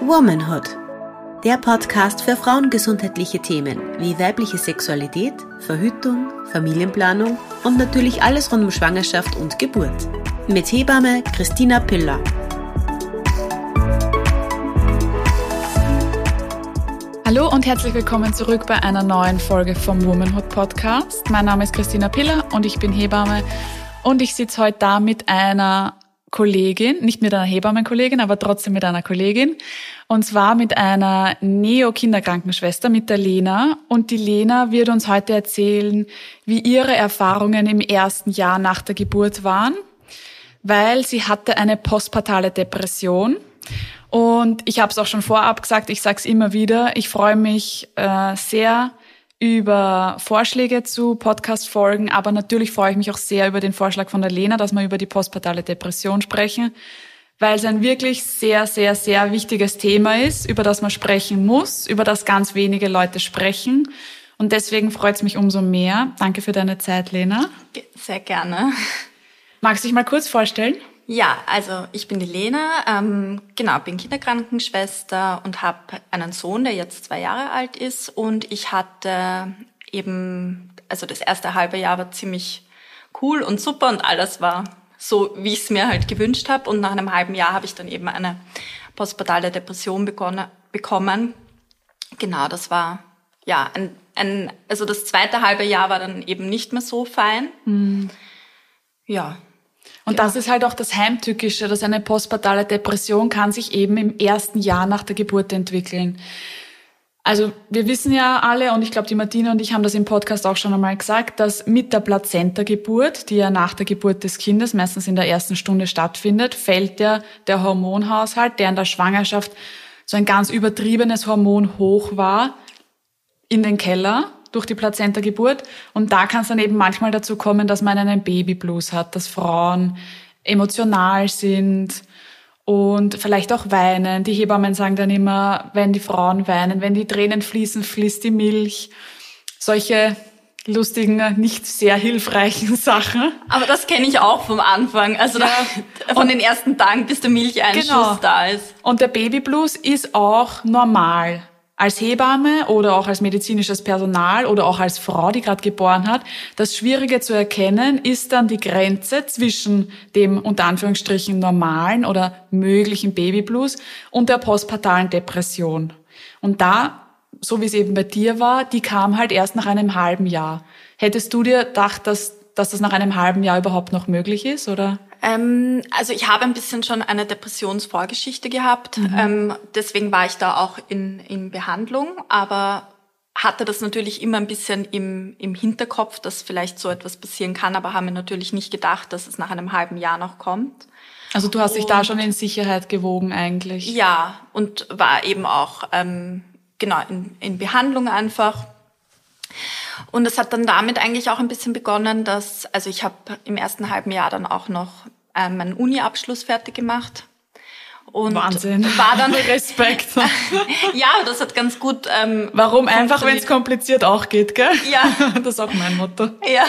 Womanhood. Der Podcast für frauengesundheitliche Themen wie weibliche Sexualität, Verhütung, Familienplanung und natürlich alles rund um Schwangerschaft und Geburt. Mit Hebamme Christina Piller. Hallo und herzlich willkommen zurück bei einer neuen Folge vom Womanhood Podcast. Mein Name ist Christina Piller und ich bin Hebamme und ich sitze heute da mit einer Kollegin, nicht mit einer Hebammenkollegin, aber trotzdem mit einer Kollegin. Und zwar mit einer Neo-Kinderkrankenschwester, mit der Lena. Und die Lena wird uns heute erzählen, wie ihre Erfahrungen im ersten Jahr nach der Geburt waren, weil sie hatte eine postpartale Depression. Und ich habe es auch schon vorab gesagt, ich sage es immer wieder, ich freue mich äh, sehr, über Vorschläge zu Podcast-Folgen, aber natürlich freue ich mich auch sehr über den Vorschlag von der Lena, dass wir über die postpartale Depression sprechen, weil es ein wirklich sehr, sehr, sehr wichtiges Thema ist, über das man sprechen muss, über das ganz wenige Leute sprechen. Und deswegen freut es mich umso mehr. Danke für deine Zeit, Lena. Sehr gerne. Magst du dich mal kurz vorstellen? Ja, also ich bin die Lena, ähm, genau, bin Kinderkrankenschwester und habe einen Sohn, der jetzt zwei Jahre alt ist. Und ich hatte eben, also das erste halbe Jahr war ziemlich cool und super und alles war so, wie ich es mir halt gewünscht habe. Und nach einem halben Jahr habe ich dann eben eine postpartale Depression begonnen, bekommen. Genau, das war ja ein, ein, also das zweite halbe Jahr war dann eben nicht mehr so fein. Mhm. Ja, und ja. das ist halt auch das Heimtückische, dass eine postpartale Depression kann sich eben im ersten Jahr nach der Geburt entwickeln. Also wir wissen ja alle, und ich glaube, die Martina und ich haben das im Podcast auch schon einmal gesagt, dass mit der Plazenta-Geburt, die ja nach der Geburt des Kindes meistens in der ersten Stunde stattfindet, fällt ja der Hormonhaushalt, der in der Schwangerschaft so ein ganz übertriebenes Hormon hoch war, in den Keller durch die Plazenta-Geburt. Und da kann es dann eben manchmal dazu kommen, dass man einen Babyblues hat, dass Frauen emotional sind und vielleicht auch weinen. Die Hebammen sagen dann immer, wenn die Frauen weinen, wenn die Tränen fließen, fließt die Milch. Solche lustigen, nicht sehr hilfreichen Sachen. Aber das kenne ich auch vom Anfang, also ja. da, von und den ersten Tagen, bis der Milcheinschuss genau. da ist. Und der Babyblues ist auch normal als Hebamme oder auch als medizinisches Personal oder auch als Frau, die gerade geboren hat, das Schwierige zu erkennen ist dann die Grenze zwischen dem unter Anführungsstrichen normalen oder möglichen Babyblues und der postpartalen Depression. Und da, so wie es eben bei dir war, die kam halt erst nach einem halben Jahr. Hättest du dir gedacht, dass, dass das nach einem halben Jahr überhaupt noch möglich ist, oder? Ähm, also ich habe ein bisschen schon eine Depressionsvorgeschichte gehabt. Mhm. Ähm, deswegen war ich da auch in, in Behandlung, aber hatte das natürlich immer ein bisschen im, im Hinterkopf, dass vielleicht so etwas passieren kann, aber habe mir natürlich nicht gedacht, dass es nach einem halben Jahr noch kommt. Also du hast und, dich da schon in Sicherheit gewogen eigentlich. Ja, und war eben auch ähm, genau in, in Behandlung einfach. Und es hat dann damit eigentlich auch ein bisschen begonnen, dass, also ich habe im ersten halben Jahr dann auch noch ähm, meinen Uni-Abschluss fertig gemacht. Und Wahnsinn. War dann Respekt. ja, das hat ganz gut. Ähm, Warum einfach, wenn es kompliziert auch geht, gell? Ja. Das ist auch mein Motto. Ja,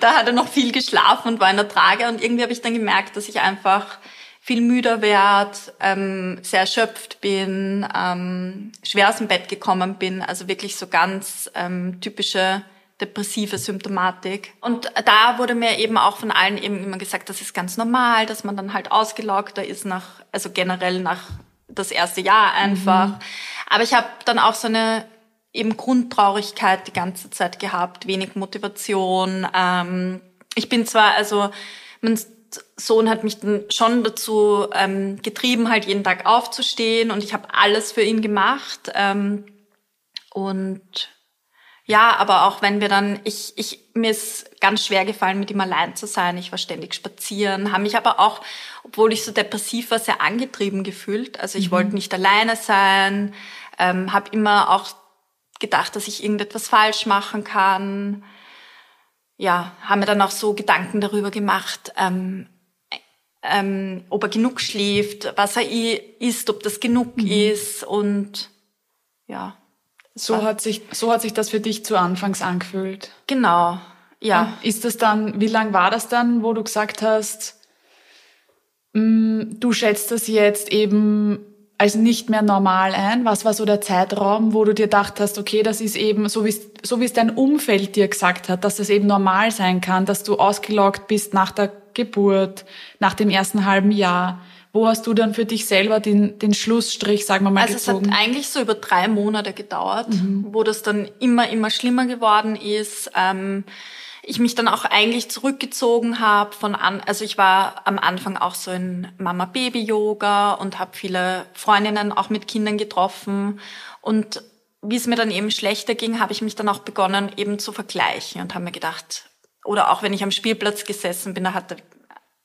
da hat er noch viel geschlafen und war in der Trage und irgendwie habe ich dann gemerkt, dass ich einfach viel müder werd, ähm, sehr erschöpft bin, ähm, schwer aus dem Bett gekommen bin, also wirklich so ganz ähm, typische depressive Symptomatik. Und da wurde mir eben auch von allen eben immer gesagt, das ist ganz normal, dass man dann halt ausgelaugter ist nach, also generell nach das erste Jahr einfach. Mhm. Aber ich habe dann auch so eine eben Grundtraurigkeit die ganze Zeit gehabt, wenig Motivation. Ähm, ich bin zwar, also mein Sohn hat mich dann schon dazu ähm, getrieben, halt jeden Tag aufzustehen und ich habe alles für ihn gemacht. Ähm, und ja, aber auch wenn wir dann, ich, ich, mir ist ganz schwer gefallen, mit ihm allein zu sein. Ich war ständig spazieren, habe mich aber auch, obwohl ich so depressiv war, sehr angetrieben gefühlt. Also ich mhm. wollte nicht alleine sein, ähm, habe immer auch gedacht, dass ich irgendetwas falsch machen kann. Ja, haben mir dann auch so Gedanken darüber gemacht, ähm, ähm, ob er genug schläft, was er isst, ob das genug mhm. ist und ja. So hat sich, so hat sich das für dich zu Anfangs angefühlt. Genau, ja. Und ist das dann, wie lang war das dann, wo du gesagt hast, mh, mm, du schätzt das jetzt eben als nicht mehr normal ein? Was war so der Zeitraum, wo du dir gedacht hast, okay, das ist eben, so wie so es dein Umfeld dir gesagt hat, dass das eben normal sein kann, dass du ausgeloggt bist nach der Geburt, nach dem ersten halben Jahr. Wo hast du dann für dich selber den, den Schlussstrich, sagen wir mal, also gezogen? Also es hat eigentlich so über drei Monate gedauert, mhm. wo das dann immer, immer schlimmer geworden ist. Ähm, ich mich dann auch eigentlich zurückgezogen habe von an, also ich war am Anfang auch so in Mama-Baby-Yoga und habe viele Freundinnen auch mit Kindern getroffen und wie es mir dann eben schlechter ging, habe ich mich dann auch begonnen eben zu vergleichen und habe mir gedacht, oder auch wenn ich am Spielplatz gesessen bin, da hatte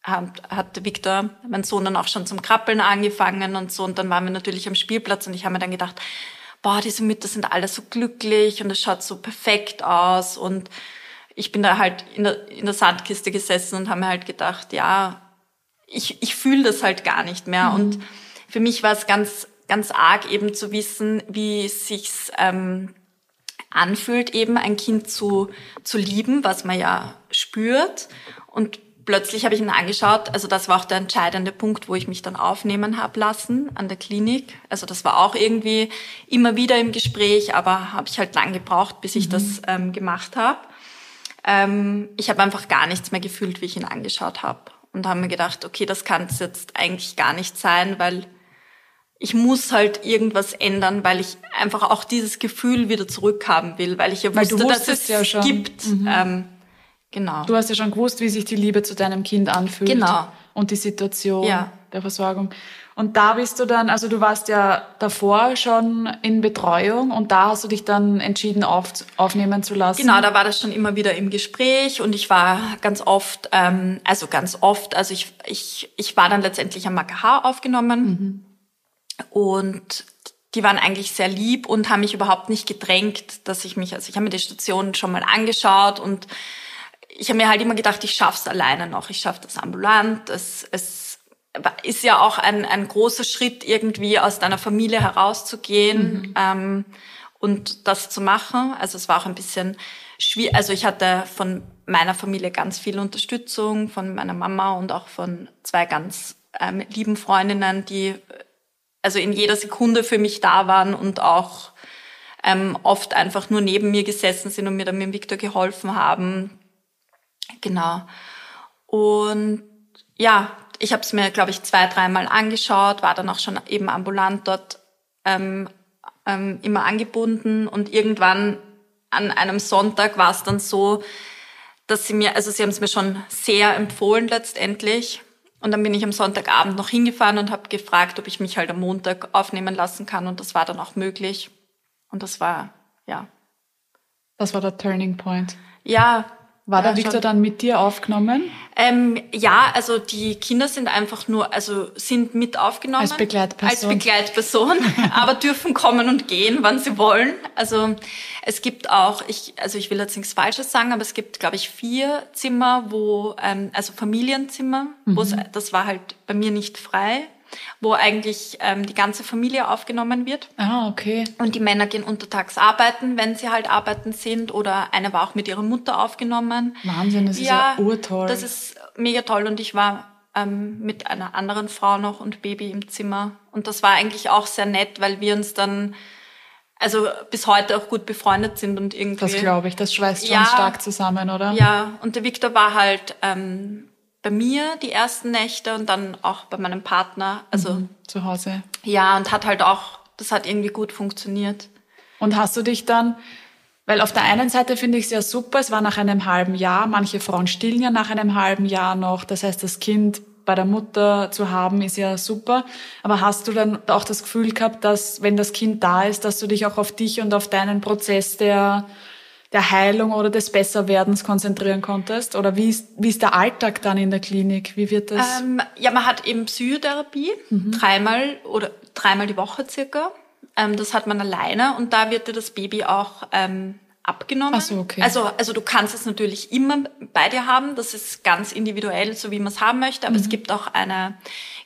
hat, hat Victor, mein Sohn, dann auch schon zum Krabbeln angefangen und so. Und dann waren wir natürlich am Spielplatz und ich habe mir dann gedacht, boah, diese Mütter sind alle so glücklich und es schaut so perfekt aus. Und ich bin da halt in der, in der Sandkiste gesessen und habe mir halt gedacht, ja, ich, ich fühle das halt gar nicht mehr. Mhm. Und für mich war es ganz, ganz arg eben zu wissen, wie es sich ähm, anfühlt, eben ein Kind zu, zu lieben, was man ja spürt. Und plötzlich habe ich ihn angeschaut. Also das war auch der entscheidende Punkt, wo ich mich dann aufnehmen habe lassen an der Klinik. Also das war auch irgendwie immer wieder im Gespräch, aber habe ich halt lang gebraucht, bis ich mhm. das ähm, gemacht habe. Ähm, ich habe einfach gar nichts mehr gefühlt, wie ich ihn angeschaut habe. Und habe mir gedacht, okay, das kann es jetzt eigentlich gar nicht sein, weil ich muss halt irgendwas ändern, weil ich einfach auch dieses Gefühl wieder zurückhaben will, weil ich ja wusste, dass es ja gibt. Mhm. Ähm, Genau. Du hast ja schon gewusst, wie sich die Liebe zu deinem Kind anfühlt. Genau. Und die Situation ja. der Versorgung. Und da bist du dann, also du warst ja davor schon in Betreuung und da hast du dich dann entschieden auf, aufnehmen zu lassen. Genau, da war das schon immer wieder im Gespräch und ich war ganz oft, ähm, also ganz oft, also ich, ich, ich war dann letztendlich am AKH aufgenommen mhm. und die waren eigentlich sehr lieb und haben mich überhaupt nicht gedrängt, dass ich mich, also ich habe mir die Station schon mal angeschaut und ich habe mir halt immer gedacht, ich schaff's alleine noch, ich schaff das ambulant. Es, es ist ja auch ein, ein großer Schritt, irgendwie aus deiner Familie herauszugehen mhm. ähm, und das zu machen. Also es war auch ein bisschen schwierig. Also ich hatte von meiner Familie ganz viel Unterstützung, von meiner Mama und auch von zwei ganz ähm, lieben Freundinnen, die also in jeder Sekunde für mich da waren und auch ähm, oft einfach nur neben mir gesessen sind und mir dann mit Victor geholfen haben. Genau. Und ja, ich habe es mir, glaube ich, zwei, dreimal angeschaut, war dann auch schon eben ambulant dort ähm, ähm, immer angebunden und irgendwann an einem Sonntag war es dann so, dass sie mir, also sie haben es mir schon sehr empfohlen letztendlich. Und dann bin ich am Sonntagabend noch hingefahren und habe gefragt, ob ich mich halt am Montag aufnehmen lassen kann. Und das war dann auch möglich. Und das war, ja. Das war der Turning Point. Ja, war ja, der Victor schon. dann mit dir aufgenommen? Ähm, ja, also die Kinder sind einfach nur, also sind mit aufgenommen. Als Begleitperson. Als Begleitperson, aber dürfen kommen und gehen, wann sie wollen. Also es gibt auch, ich, also ich will jetzt nichts Falsches sagen, aber es gibt, glaube ich, vier Zimmer, wo, ähm, also Familienzimmer, mhm. wo das war halt bei mir nicht frei wo eigentlich ähm, die ganze Familie aufgenommen wird. Ah, okay. Und die Männer gehen untertags arbeiten, wenn sie halt arbeiten sind. Oder eine war auch mit ihrer Mutter aufgenommen. Wahnsinn, das ja, ist ja urtoll. Das ist mega toll. Und ich war ähm, mit einer anderen Frau noch und Baby im Zimmer. Und das war eigentlich auch sehr nett, weil wir uns dann also bis heute auch gut befreundet sind und irgendwie. Das glaube ich, das schweißt schon ja, stark zusammen, oder? Ja, und der Victor war halt ähm, bei mir die ersten Nächte und dann auch bei meinem Partner. Also mhm, zu Hause. Ja, und hat halt auch, das hat irgendwie gut funktioniert. Und hast du dich dann, weil auf der einen Seite finde ich es ja super, es war nach einem halben Jahr, manche Frauen stillen ja nach einem halben Jahr noch, das heißt, das Kind bei der Mutter zu haben, ist ja super. Aber hast du dann auch das Gefühl gehabt, dass, wenn das Kind da ist, dass du dich auch auf dich und auf deinen Prozess der der Heilung oder des Besserwerdens konzentrieren konntest? Oder wie ist, wie ist der Alltag dann in der Klinik? Wie wird das? Ähm, ja, man hat eben Psychotherapie, mhm. dreimal oder dreimal die Woche circa. Ähm, das hat man alleine und da wird dir das Baby auch ähm, abgenommen. Ach so, okay. Also, also du kannst es natürlich immer bei dir haben. Das ist ganz individuell, so wie man es haben möchte. Aber mhm. es gibt auch eine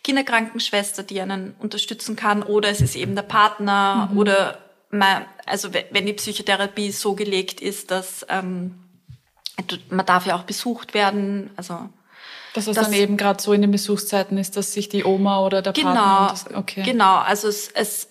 Kinderkrankenschwester, die einen unterstützen kann. Oder es ist eben der Partner mhm. oder man, also wenn die Psychotherapie so gelegt ist, dass ähm, man darf ja auch besucht werden, also Dass es das, dann eben gerade so in den Besuchszeiten ist, dass sich die Oma oder der genau, Partner... Das, okay. Genau, also es, es,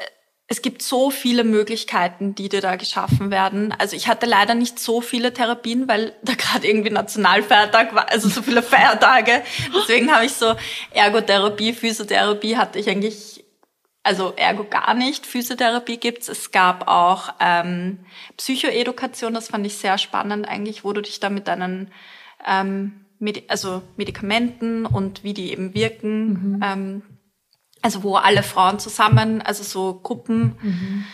es gibt so viele Möglichkeiten, die dir da geschaffen werden. Also ich hatte leider nicht so viele Therapien, weil da gerade irgendwie Nationalfeiertag war, also so viele Feiertage. Deswegen habe ich so Ergotherapie, Physiotherapie hatte ich eigentlich, also Ergo gar nicht. Physiotherapie gibt's. Es gab auch ähm, Psychoedukation, das fand ich sehr spannend eigentlich, wo du dich da mit deinen ähm, Medi also Medikamenten und wie die eben wirken, mhm. ähm, also wo alle Frauen zusammen, also so Gruppen, mhm.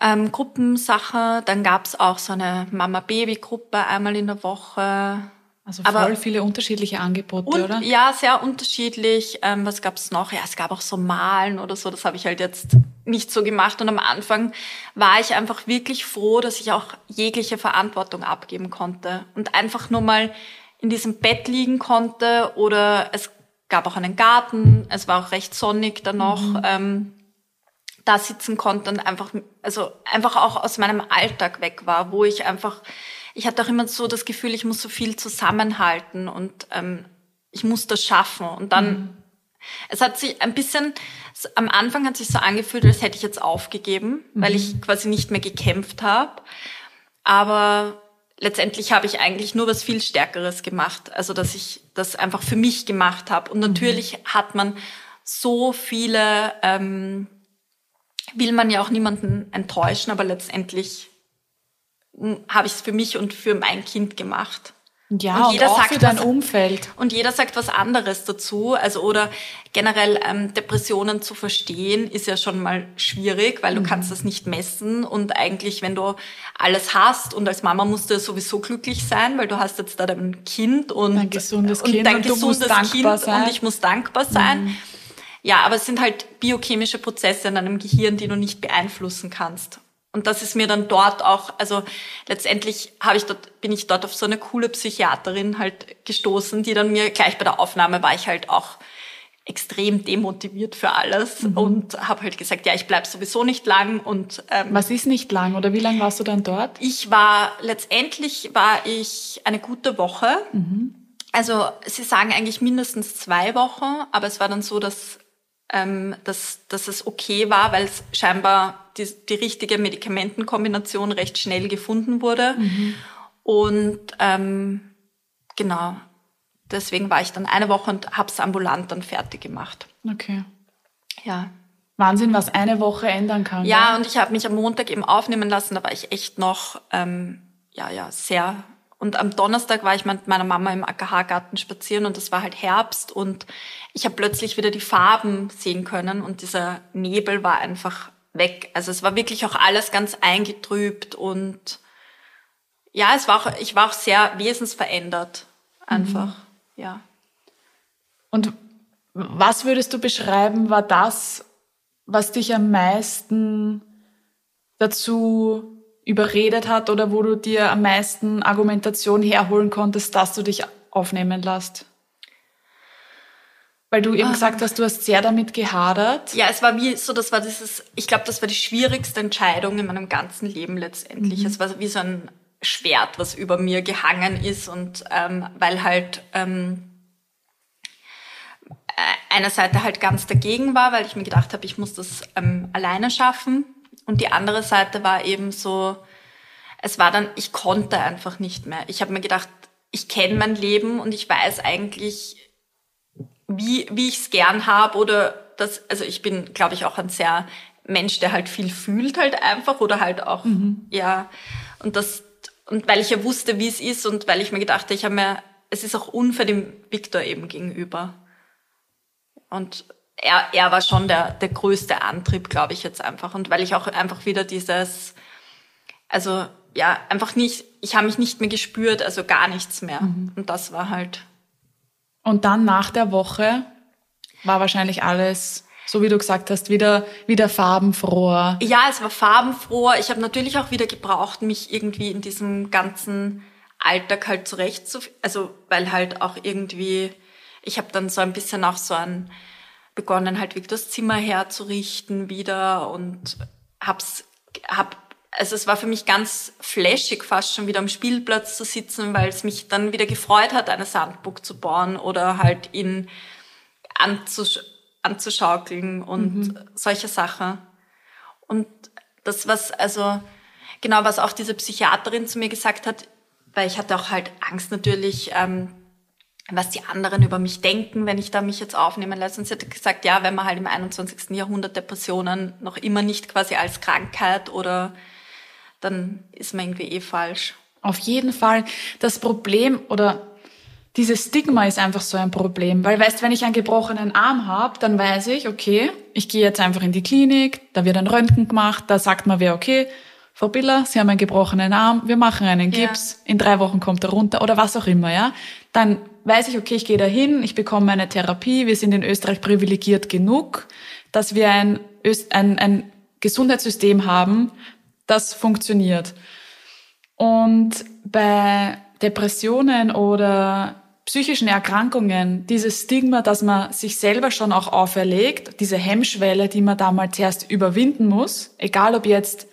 ähm, Gruppensache. Dann gab's auch so eine Mama-Baby-Gruppe einmal in der Woche. Also voll Aber, viele unterschiedliche Angebote, und, oder? Ja, sehr unterschiedlich. Ähm, was gab's noch? Ja, es gab auch so Malen oder so. Das habe ich halt jetzt nicht so gemacht. Und am Anfang war ich einfach wirklich froh, dass ich auch jegliche Verantwortung abgeben konnte und einfach nur mal in diesem Bett liegen konnte oder es gab auch einen Garten, es war auch recht sonnig dann noch, mhm. ähm, da sitzen konnte und einfach, also einfach auch aus meinem Alltag weg war, wo ich einfach, ich hatte auch immer so das Gefühl, ich muss so viel zusammenhalten und ähm, ich muss das schaffen. Und dann, mhm. es hat sich ein bisschen, am Anfang hat sich so angefühlt, als hätte ich jetzt aufgegeben, mhm. weil ich quasi nicht mehr gekämpft habe. Aber letztendlich habe ich eigentlich nur was viel Stärkeres gemacht. Also dass ich das einfach für mich gemacht habe. Und natürlich mhm. hat man so viele, ähm, will man ja auch niemanden enttäuschen, aber letztendlich habe ich es für mich und für mein Kind gemacht. Ja, und, jeder und auch sagt für dein was, Umfeld. Und jeder sagt was anderes dazu. Also oder generell ähm, Depressionen zu verstehen ist ja schon mal schwierig, weil du mhm. kannst das nicht messen. Und eigentlich, wenn du alles hast und als Mama musst du ja sowieso glücklich sein, weil du hast jetzt da dein Kind und dein gesundes Kind und dein und gesundes Kind sein. und ich muss dankbar sein. Mhm. Ja, aber es sind halt biochemische Prozesse in deinem Gehirn, die du nicht beeinflussen kannst. Und das ist mir dann dort auch, also letztendlich habe ich dort, bin ich dort auf so eine coole Psychiaterin halt gestoßen, die dann mir gleich bei der Aufnahme war ich halt auch extrem demotiviert für alles mhm. und habe halt gesagt, ja, ich bleib sowieso nicht lang und ähm, was ist nicht lang oder wie lang warst du dann dort? Ich war letztendlich war ich eine gute Woche. Mhm. Also sie sagen eigentlich mindestens zwei Wochen, aber es war dann so, dass ähm, dass, dass es okay war, weil es scheinbar die, die richtige Medikamentenkombination recht schnell gefunden wurde. Mhm. Und ähm, genau, deswegen war ich dann eine Woche und habe es ambulant dann fertig gemacht. Okay. Ja. Wahnsinn, was eine Woche ändern kann. Ja, ja? und ich habe mich am Montag eben aufnehmen lassen, da war ich echt noch ähm, ja, ja, sehr und am Donnerstag war ich mit meiner Mama im AKH-Garten spazieren und es war halt Herbst und ich habe plötzlich wieder die Farben sehen können und dieser Nebel war einfach weg. Also es war wirklich auch alles ganz eingetrübt und ja, es war auch, ich war auch sehr wesensverändert einfach, mhm. ja. Und was würdest du beschreiben, war das, was dich am meisten dazu überredet hat oder wo du dir am meisten Argumentation herholen konntest, dass du dich aufnehmen lässt? Weil du eben ah. gesagt hast, du hast sehr damit gehadert. Ja, es war wie so, das war dieses, ich glaube, das war die schwierigste Entscheidung in meinem ganzen Leben letztendlich. Mhm. Es war wie so ein Schwert, was über mir gehangen ist und ähm, weil halt ähm, äh, eine Seite halt ganz dagegen war, weil ich mir gedacht habe, ich muss das ähm, alleine schaffen und die andere Seite war eben so, es war dann, ich konnte einfach nicht mehr. Ich habe mir gedacht, ich kenne mein Leben und ich weiß eigentlich, wie, wie ich es gern habe oder das, also ich bin, glaube ich, auch ein sehr Mensch, der halt viel fühlt halt einfach oder halt auch, mhm. ja, und das, und weil ich ja wusste, wie es ist und weil ich mir gedacht habe, ich habe mir, es ist auch unfair dem Viktor eben gegenüber. Und er, er war schon der, der größte Antrieb, glaube ich jetzt einfach. Und weil ich auch einfach wieder dieses, also ja, einfach nicht, ich habe mich nicht mehr gespürt, also gar nichts mehr. Mhm. Und das war halt. Und dann nach der Woche war wahrscheinlich alles, so wie du gesagt hast, wieder, wieder farbenfroher. Ja, es war farbenfroher. Ich habe natürlich auch wieder gebraucht, mich irgendwie in diesem ganzen Alltag halt zurecht zu, also weil halt auch irgendwie, ich habe dann so ein bisschen auch so ein begonnen, halt wirklich das Zimmer herzurichten wieder und hab's, hab also es war für mich ganz flashig, fast schon wieder am Spielplatz zu sitzen, weil es mich dann wieder gefreut hat, eine Sandburg zu bauen oder halt ihn anzusch anzuschaukeln und mhm. solche Sachen. Und das, was, also, genau, was auch diese Psychiaterin zu mir gesagt hat, weil ich hatte auch halt Angst natürlich, ähm, was die anderen über mich denken, wenn ich da mich jetzt aufnehmen lasse. Und sie hat gesagt, ja, wenn man halt im 21. Jahrhundert Depressionen noch immer nicht quasi als Krankheit oder dann ist man irgendwie eh falsch. Auf jeden Fall. Das Problem oder dieses Stigma ist einfach so ein Problem. Weil weißt, wenn ich einen gebrochenen Arm habe, dann weiß ich, okay, ich gehe jetzt einfach in die Klinik, da wird ein Röntgen gemacht, da sagt man wer, okay, Frau Biller, Sie haben einen gebrochenen Arm, wir machen einen Gips, ja. in drei Wochen kommt er runter oder was auch immer, ja. Dann weiß ich, okay, ich gehe dahin, ich bekomme eine Therapie, wir sind in Österreich privilegiert genug, dass wir ein, ein, ein Gesundheitssystem haben, das funktioniert. Und bei Depressionen oder psychischen Erkrankungen, dieses Stigma, dass man sich selber schon auch auferlegt, diese Hemmschwelle, die man damals erst überwinden muss, egal ob jetzt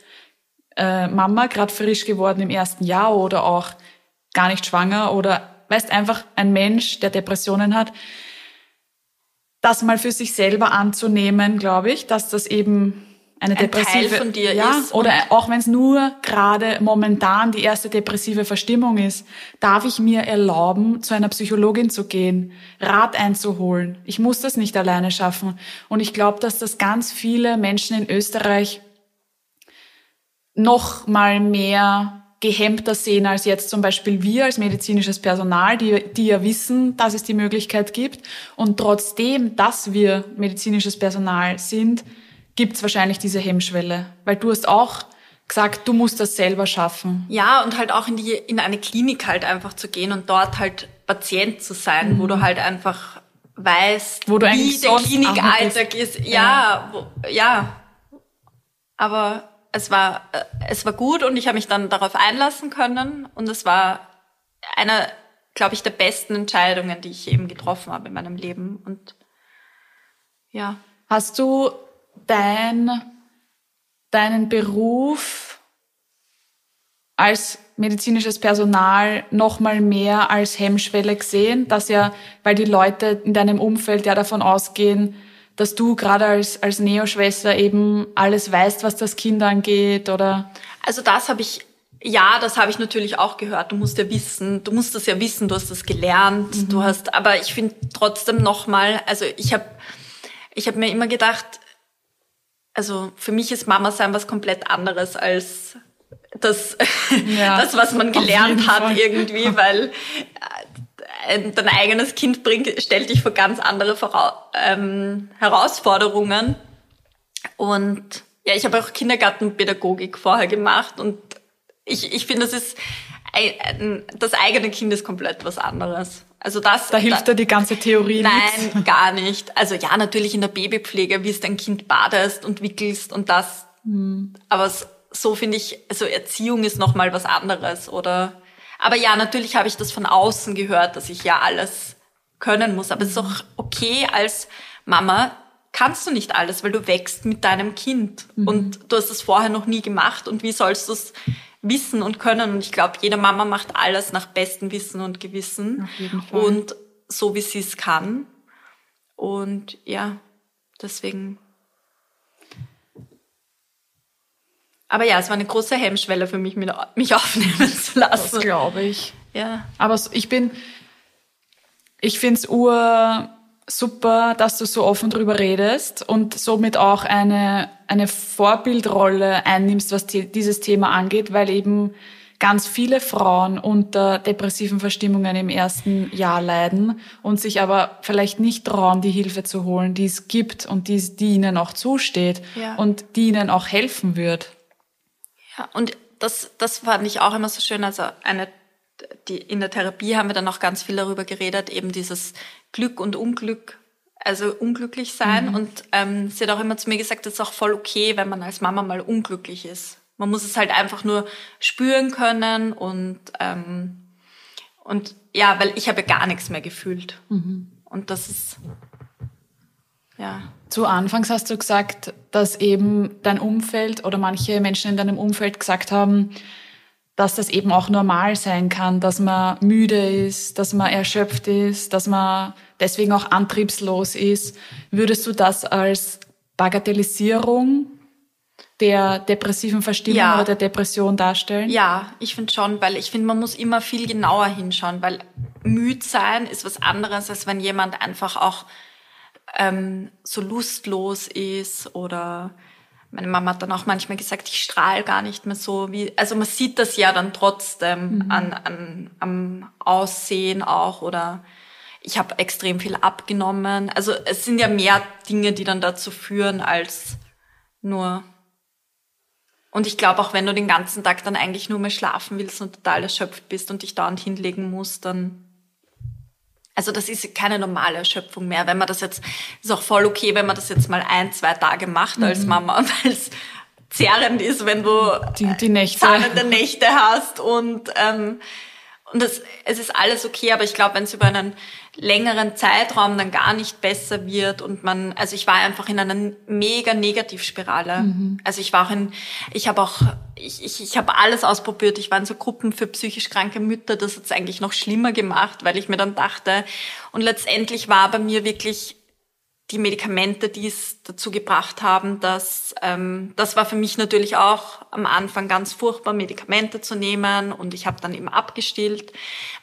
äh, Mama gerade frisch geworden im ersten Jahr oder auch gar nicht schwanger oder weißt einfach ein Mensch, der Depressionen hat, das mal für sich selber anzunehmen, glaube ich, dass das eben eine ein depressive Teil von dir ja, ist. Oder auch wenn es nur gerade momentan die erste depressive Verstimmung ist, darf ich mir erlauben, zu einer Psychologin zu gehen, Rat einzuholen. Ich muss das nicht alleine schaffen. Und ich glaube, dass das ganz viele Menschen in Österreich noch mal mehr gehemmter sehen als jetzt zum Beispiel wir als medizinisches Personal, die, die ja wissen, dass es die Möglichkeit gibt. Und trotzdem, dass wir medizinisches Personal sind, gibt es wahrscheinlich diese Hemmschwelle. Weil du hast auch gesagt, du musst das selber schaffen. Ja, und halt auch in, die, in eine Klinik halt einfach zu gehen und dort halt Patient zu sein, mhm. wo du halt einfach weißt, wo du wie der Klinikalltag ist. Ja, ja, wo, ja. Aber es war, äh, es war gut und ich habe mich dann darauf einlassen können und es war eine, glaube ich, der besten Entscheidungen, die ich eben getroffen habe in meinem Leben und ja. Hast du dein, deinen Beruf als medizinisches Personal noch mal mehr als Hemmschwelle gesehen, dass ja, weil die Leute in deinem Umfeld ja davon ausgehen, dass du gerade als, als Neoschwester eben alles weißt, was das Kind angeht oder? Also das habe ich, ja, das habe ich natürlich auch gehört. Du musst ja wissen, du musst das ja wissen, du hast das gelernt, mhm. du hast, aber ich finde trotzdem nochmal, also ich habe ich hab mir immer gedacht, also für mich ist Mama sein was komplett anderes als das, ja, das was man gelernt hat Fall. irgendwie, weil dein eigenes Kind bringt, stellt dich vor ganz andere Vora ähm, Herausforderungen. Und ja, ich habe auch Kindergartenpädagogik vorher gemacht und ich, ich finde, das ist das eigene Kind ist komplett was anderes. Also das. Da hilft da, dir die ganze Theorie Nein, nichts. gar nicht. Also ja, natürlich in der Babypflege, wie es dein Kind badest und wickelst und das. Hm. Aber so finde ich, also Erziehung ist nochmal was anderes oder. Aber ja, natürlich habe ich das von außen gehört, dass ich ja alles können muss. Aber es ist auch okay als Mama, kannst du nicht alles, weil du wächst mit deinem Kind mhm. und du hast das vorher noch nie gemacht und wie sollst du es wissen und können. Und ich glaube, jede Mama macht alles nach bestem Wissen und Gewissen. Auf jeden Fall. Und so, wie sie es kann. Und ja, deswegen. Aber ja, es war eine große Hemmschwelle für mich, mich aufnehmen zu lassen. Das glaube ich. Ja. Aber ich bin, ich finde es ur super, dass du so offen drüber redest und somit auch eine, eine Vorbildrolle einnimmst, was die, dieses Thema angeht, weil eben ganz viele Frauen unter depressiven Verstimmungen im ersten Jahr leiden und sich aber vielleicht nicht trauen, die Hilfe zu holen, die es gibt und die, die ihnen auch zusteht ja. und die ihnen auch helfen wird. Ja, und das, das fand ich auch immer so schön. Also eine die, in der Therapie haben wir dann auch ganz viel darüber geredet, eben dieses Glück und Unglück, also unglücklich sein. Mhm. Und ähm, sie hat auch immer zu mir gesagt, es ist auch voll okay, wenn man als Mama mal unglücklich ist. Man muss es halt einfach nur spüren können und ähm, und ja, weil ich habe gar nichts mehr gefühlt. Mhm. Und das ist ja. Zu Anfangs hast du gesagt, dass eben dein Umfeld oder manche Menschen in deinem Umfeld gesagt haben, dass das eben auch normal sein kann, dass man müde ist, dass man erschöpft ist, dass man deswegen auch antriebslos ist. Würdest du das als Bagatellisierung der depressiven Verstimmung ja. oder der Depression darstellen? Ja, ich finde schon, weil ich finde, man muss immer viel genauer hinschauen, weil müd sein ist was anderes, als wenn jemand einfach auch ähm, so lustlos ist oder meine Mama hat dann auch manchmal gesagt, ich strahle gar nicht mehr so wie, also man sieht das ja dann trotzdem mhm. an, an, am Aussehen auch oder ich habe extrem viel abgenommen. Also es sind ja mehr Dinge, die dann dazu führen als nur. Und ich glaube auch, wenn du den ganzen Tag dann eigentlich nur mehr schlafen willst und total erschöpft bist und dich dauernd hinlegen musst, dann also das ist keine normale Erschöpfung mehr. Wenn man das jetzt, ist auch voll okay, wenn man das jetzt mal ein, zwei Tage macht als mhm. Mama, weil es zerrend ist, wenn du die, die Nächte. zahnende Nächte hast und ähm, und das, es ist alles okay, aber ich glaube, wenn es über einen längeren Zeitraum dann gar nicht besser wird und man, also ich war einfach in einer mega Negativspirale. Mhm. Also ich war auch in, ich habe auch, ich, ich, ich habe alles ausprobiert. Ich war in so Gruppen für psychisch kranke Mütter. Das hat es eigentlich noch schlimmer gemacht, weil ich mir dann dachte, und letztendlich war bei mir wirklich die Medikamente, die es dazu gebracht haben, dass ähm, das war für mich natürlich auch am Anfang ganz furchtbar, Medikamente zu nehmen und ich habe dann eben abgestillt,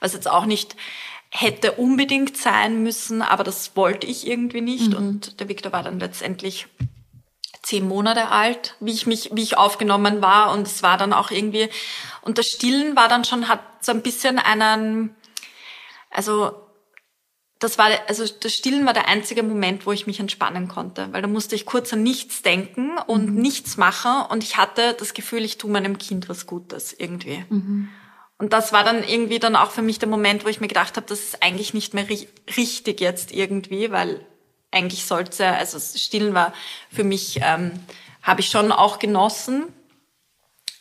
was jetzt auch nicht hätte unbedingt sein müssen, aber das wollte ich irgendwie nicht mhm. und der Viktor war dann letztendlich zehn Monate alt, wie ich mich, wie ich aufgenommen war und es war dann auch irgendwie und das Stillen war dann schon hat so ein bisschen einen also das war, also das Stillen war der einzige Moment, wo ich mich entspannen konnte, weil da musste ich kurz an nichts denken und mhm. nichts machen und ich hatte das Gefühl, ich tue meinem Kind was Gutes irgendwie. Mhm. Und das war dann irgendwie dann auch für mich der Moment, wo ich mir gedacht habe, das ist eigentlich nicht mehr ri richtig jetzt irgendwie, weil eigentlich sollte, also Stillen war für mich, ähm, habe ich schon auch genossen.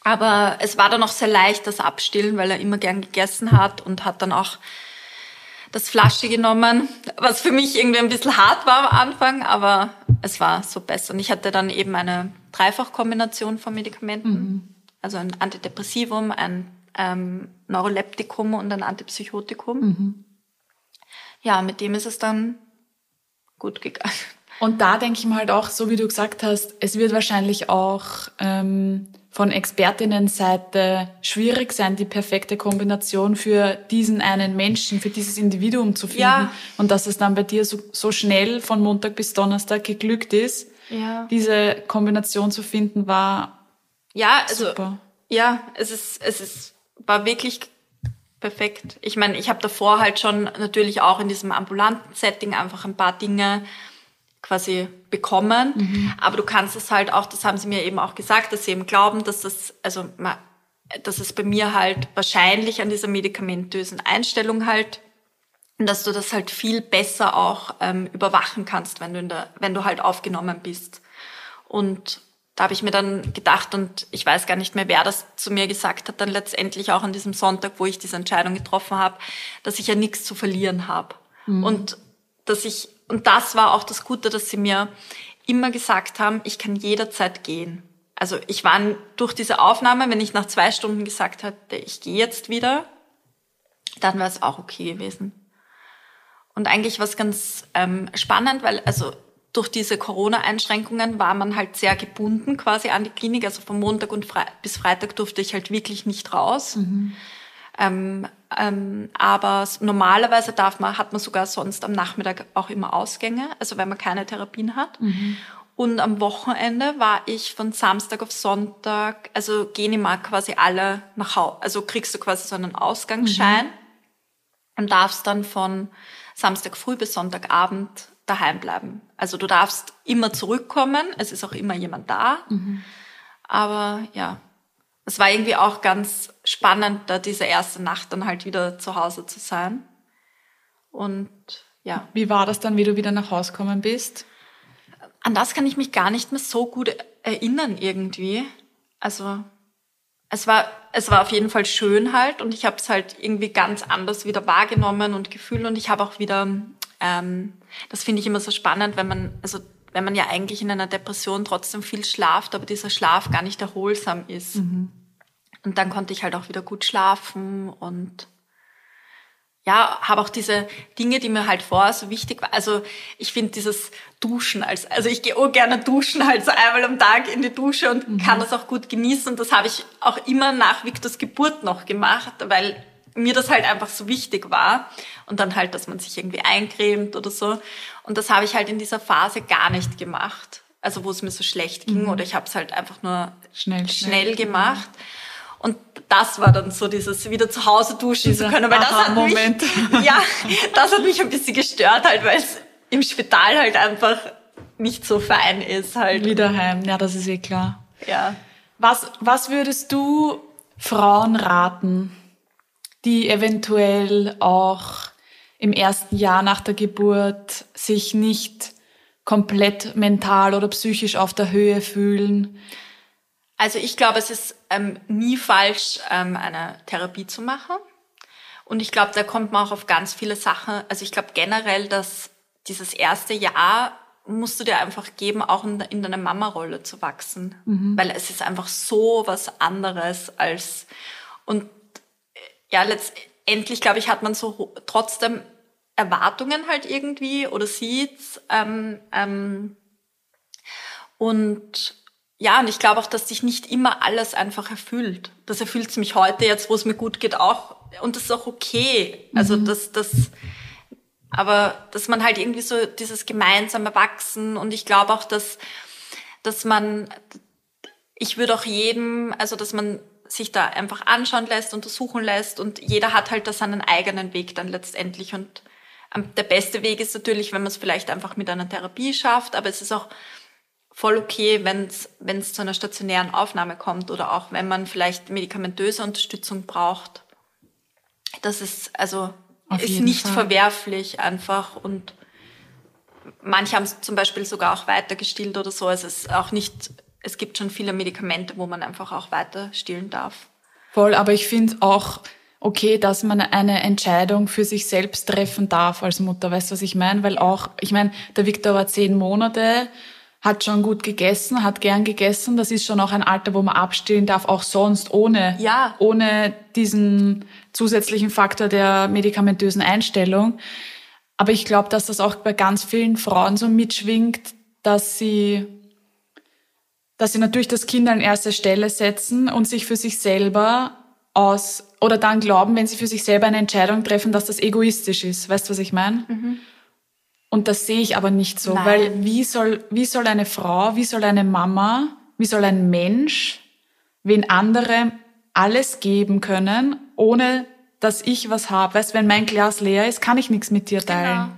Aber es war dann auch sehr leicht, das Abstillen, weil er immer gern gegessen hat und hat dann auch das Flasche genommen, was für mich irgendwie ein bisschen hart war am Anfang, aber es war so besser. Und ich hatte dann eben eine Dreifachkombination von Medikamenten, mhm. also ein Antidepressivum, ein ähm, Neuroleptikum und ein Antipsychotikum. Mhm. Ja, mit dem ist es dann gut gegangen. Und da denke ich mir halt auch, so wie du gesagt hast, es wird wahrscheinlich auch ähm, von Expertinnenseite schwierig sein, die perfekte Kombination für diesen einen Menschen, für dieses Individuum zu finden. Ja. Und dass es dann bei dir so, so schnell von Montag bis Donnerstag geglückt ist, ja. diese Kombination zu finden, war ja, also, super. Ja, es ist, es ist, war wirklich perfekt. Ich meine, ich habe davor halt schon natürlich auch in diesem ambulanten Setting einfach ein paar Dinge quasi bekommen. Mhm. Aber du kannst es halt auch, das haben sie mir eben auch gesagt, dass sie eben glauben, dass das, also dass es bei mir halt wahrscheinlich an dieser medikamentösen Einstellung halt, dass du das halt viel besser auch ähm, überwachen kannst, wenn du in der, wenn du halt aufgenommen bist. Und da habe ich mir dann gedacht, und ich weiß gar nicht mehr, wer das zu mir gesagt hat, dann letztendlich auch an diesem Sonntag, wo ich diese Entscheidung getroffen habe, dass ich ja nichts zu verlieren habe. Mhm. Und dass ich und das war auch das Gute, dass sie mir immer gesagt haben, ich kann jederzeit gehen. Also ich war durch diese Aufnahme, wenn ich nach zwei Stunden gesagt hätte, ich gehe jetzt wieder, dann wäre es auch okay gewesen. Und eigentlich war es ganz ähm, spannend, weil also durch diese Corona-Einschränkungen war man halt sehr gebunden quasi an die Klinik. Also von Montag und Fre bis Freitag durfte ich halt wirklich nicht raus. Mhm. Ähm, ähm, aber normalerweise darf man, hat man sogar sonst am Nachmittag auch immer Ausgänge, also wenn man keine Therapien hat. Mhm. Und am Wochenende war ich von Samstag auf Sonntag, also gehen immer quasi alle nach Hause. Also kriegst du quasi so einen Ausgangsschein mhm. und darfst dann von Samstag früh bis Sonntagabend daheim bleiben. Also du darfst immer zurückkommen, es ist auch immer jemand da. Mhm. Aber ja, es war irgendwie auch ganz spannend, da diese erste Nacht dann halt wieder zu Hause zu sein. Und ja. Wie war das dann, wie du wieder nach Hause gekommen bist? An das kann ich mich gar nicht mehr so gut erinnern irgendwie. Also es war es war auf jeden Fall schön halt und ich habe es halt irgendwie ganz anders wieder wahrgenommen und gefühlt und ich habe auch wieder ähm, das finde ich immer so spannend, wenn man, also wenn man ja eigentlich in einer Depression trotzdem viel schlaft, aber dieser Schlaf gar nicht erholsam ist. Mhm. Und dann konnte ich halt auch wieder gut schlafen und ja, habe auch diese Dinge, die mir halt vorher so wichtig waren. Also ich finde dieses Duschen als, also ich gehe auch gerne duschen halt so einmal am Tag in die Dusche und mhm. kann das auch gut genießen. Und das habe ich auch immer nach Victors Geburt noch gemacht, weil mir das halt einfach so wichtig war. Und dann halt, dass man sich irgendwie eincremt oder so. Und das habe ich halt in dieser Phase gar nicht gemacht. Also wo es mir so schlecht ging mhm. oder ich habe es halt einfach nur schnell, schnell, schnell gemacht. Und das war dann so dieses wieder zu Hause duschen Dieser zu können, weil das hat Moment. mich, ja, das hat mich ein bisschen gestört halt, weil es im Spital halt einfach nicht so fein ist halt. Wieder heim, ja, das ist eh klar. Ja. Was, was würdest du Frauen raten, die eventuell auch im ersten Jahr nach der Geburt sich nicht komplett mental oder psychisch auf der Höhe fühlen? Also ich glaube, es ist ähm, nie falsch, ähm, eine Therapie zu machen. Und ich glaube, da kommt man auch auf ganz viele Sachen. Also ich glaube generell, dass dieses erste Jahr musst du dir einfach geben, auch in, in deine Mama-Rolle zu wachsen. Mhm. Weil es ist einfach so was anderes als, und ja, letztendlich, glaube ich, hat man so trotzdem Erwartungen halt irgendwie oder sieht's, ähm, ähm, und ja, und ich glaube auch, dass sich nicht immer alles einfach erfüllt. Das erfüllt mich heute jetzt, wo es mir gut geht, auch. Und das ist auch okay. Also mhm. das, das, aber dass man halt irgendwie so dieses gemeinsame Wachsen und ich glaube auch, dass, dass man, ich würde auch jedem, also dass man sich da einfach anschauen lässt, untersuchen lässt und jeder hat halt da seinen eigenen Weg dann letztendlich und ähm, der beste Weg ist natürlich, wenn man es vielleicht einfach mit einer Therapie schafft, aber es ist auch voll okay, wenn es zu einer stationären Aufnahme kommt oder auch wenn man vielleicht medikamentöse Unterstützung braucht. Das ist also Auf ist nicht Fall. verwerflich einfach und manche haben es zum Beispiel sogar auch weiter gestillt oder so. Es ist auch nicht, es gibt schon viele Medikamente, wo man einfach auch weiter stillen darf. Voll, aber ich finde auch okay, dass man eine Entscheidung für sich selbst treffen darf als Mutter. Weißt du, was ich meine? Weil auch, ich meine, der Viktor war zehn Monate hat schon gut gegessen, hat gern gegessen. Das ist schon auch ein Alter, wo man abstillen darf, auch sonst ohne, ja. ohne diesen zusätzlichen Faktor der medikamentösen Einstellung. Aber ich glaube, dass das auch bei ganz vielen Frauen so mitschwingt, dass sie, dass sie natürlich das Kind an erste Stelle setzen und sich für sich selber aus, oder dann glauben, wenn sie für sich selber eine Entscheidung treffen, dass das egoistisch ist. Weißt du, was ich meine? Mhm. Und das sehe ich aber nicht so, Nein. weil wie soll, wie soll eine Frau, wie soll eine Mama, wie soll ein Mensch, wen andere alles geben können, ohne dass ich was habe. Weißt, wenn mein Glas leer ist, kann ich nichts mit dir teilen. Genau.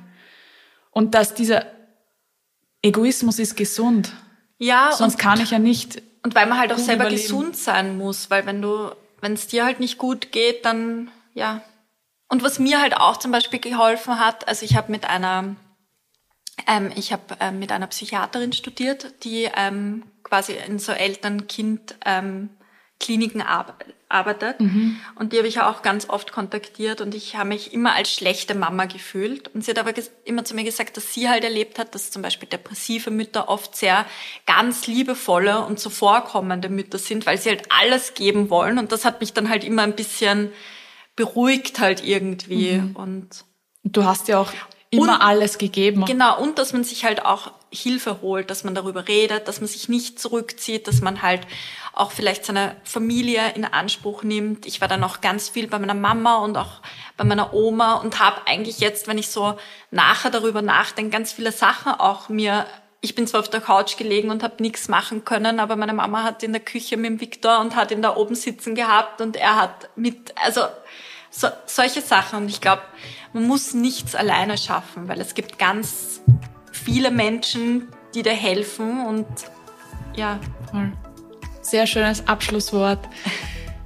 Und dass dieser Egoismus ist gesund. Ja. Sonst kann ich ja nicht. Und weil man halt auch selber überleben. gesund sein muss, weil wenn du, wenn es dir halt nicht gut geht, dann, ja. Und was mir halt auch zum Beispiel geholfen hat, also ich habe mit einer ähm, ich habe ähm, mit einer Psychiaterin studiert, die ähm, quasi in so Eltern-Kind-Kliniken ähm, arbeitet. Mhm. Und die habe ich auch ganz oft kontaktiert und ich habe mich immer als schlechte Mama gefühlt. Und sie hat aber immer zu mir gesagt, dass sie halt erlebt hat, dass zum Beispiel depressive Mütter oft sehr ganz liebevolle und zuvorkommende Mütter sind, weil sie halt alles geben wollen. Und das hat mich dann halt immer ein bisschen beruhigt halt irgendwie. Mhm. Und Du hast ja auch immer und, alles gegeben. Genau, und dass man sich halt auch Hilfe holt, dass man darüber redet, dass man sich nicht zurückzieht, dass man halt auch vielleicht seine Familie in Anspruch nimmt. Ich war dann auch ganz viel bei meiner Mama und auch bei meiner Oma und habe eigentlich jetzt, wenn ich so nachher darüber nachdenke, ganz viele Sachen auch mir ich bin zwar auf der Couch gelegen und habe nichts machen können, aber meine Mama hat in der Küche mit dem Viktor und hat ihn da oben sitzen gehabt und er hat mit, also so, solche Sachen. Und ich glaube, man muss nichts alleine schaffen, weil es gibt ganz viele Menschen, die dir helfen und ja. Voll. Sehr schönes Abschlusswort.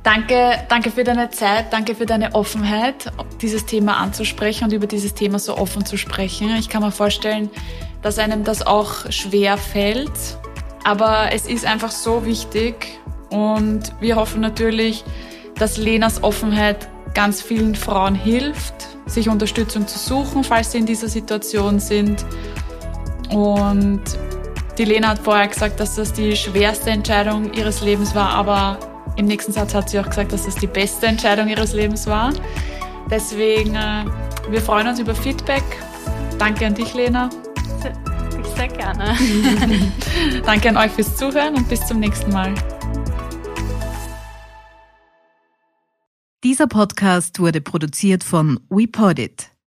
Danke, danke für deine Zeit, danke für deine Offenheit, dieses Thema anzusprechen und über dieses Thema so offen zu sprechen. Ich kann mir vorstellen, dass einem das auch schwer fällt, aber es ist einfach so wichtig und wir hoffen natürlich, dass Lenas Offenheit ganz vielen Frauen hilft sich Unterstützung zu suchen, falls sie in dieser Situation sind. Und die Lena hat vorher gesagt, dass das die schwerste Entscheidung ihres Lebens war, aber im nächsten Satz hat sie auch gesagt, dass das die beste Entscheidung ihres Lebens war. Deswegen, äh, wir freuen uns über Feedback. Danke an dich, Lena. Ich sehr gerne. Danke an euch fürs Zuhören und bis zum nächsten Mal. Dieser Podcast wurde produziert von WePodit.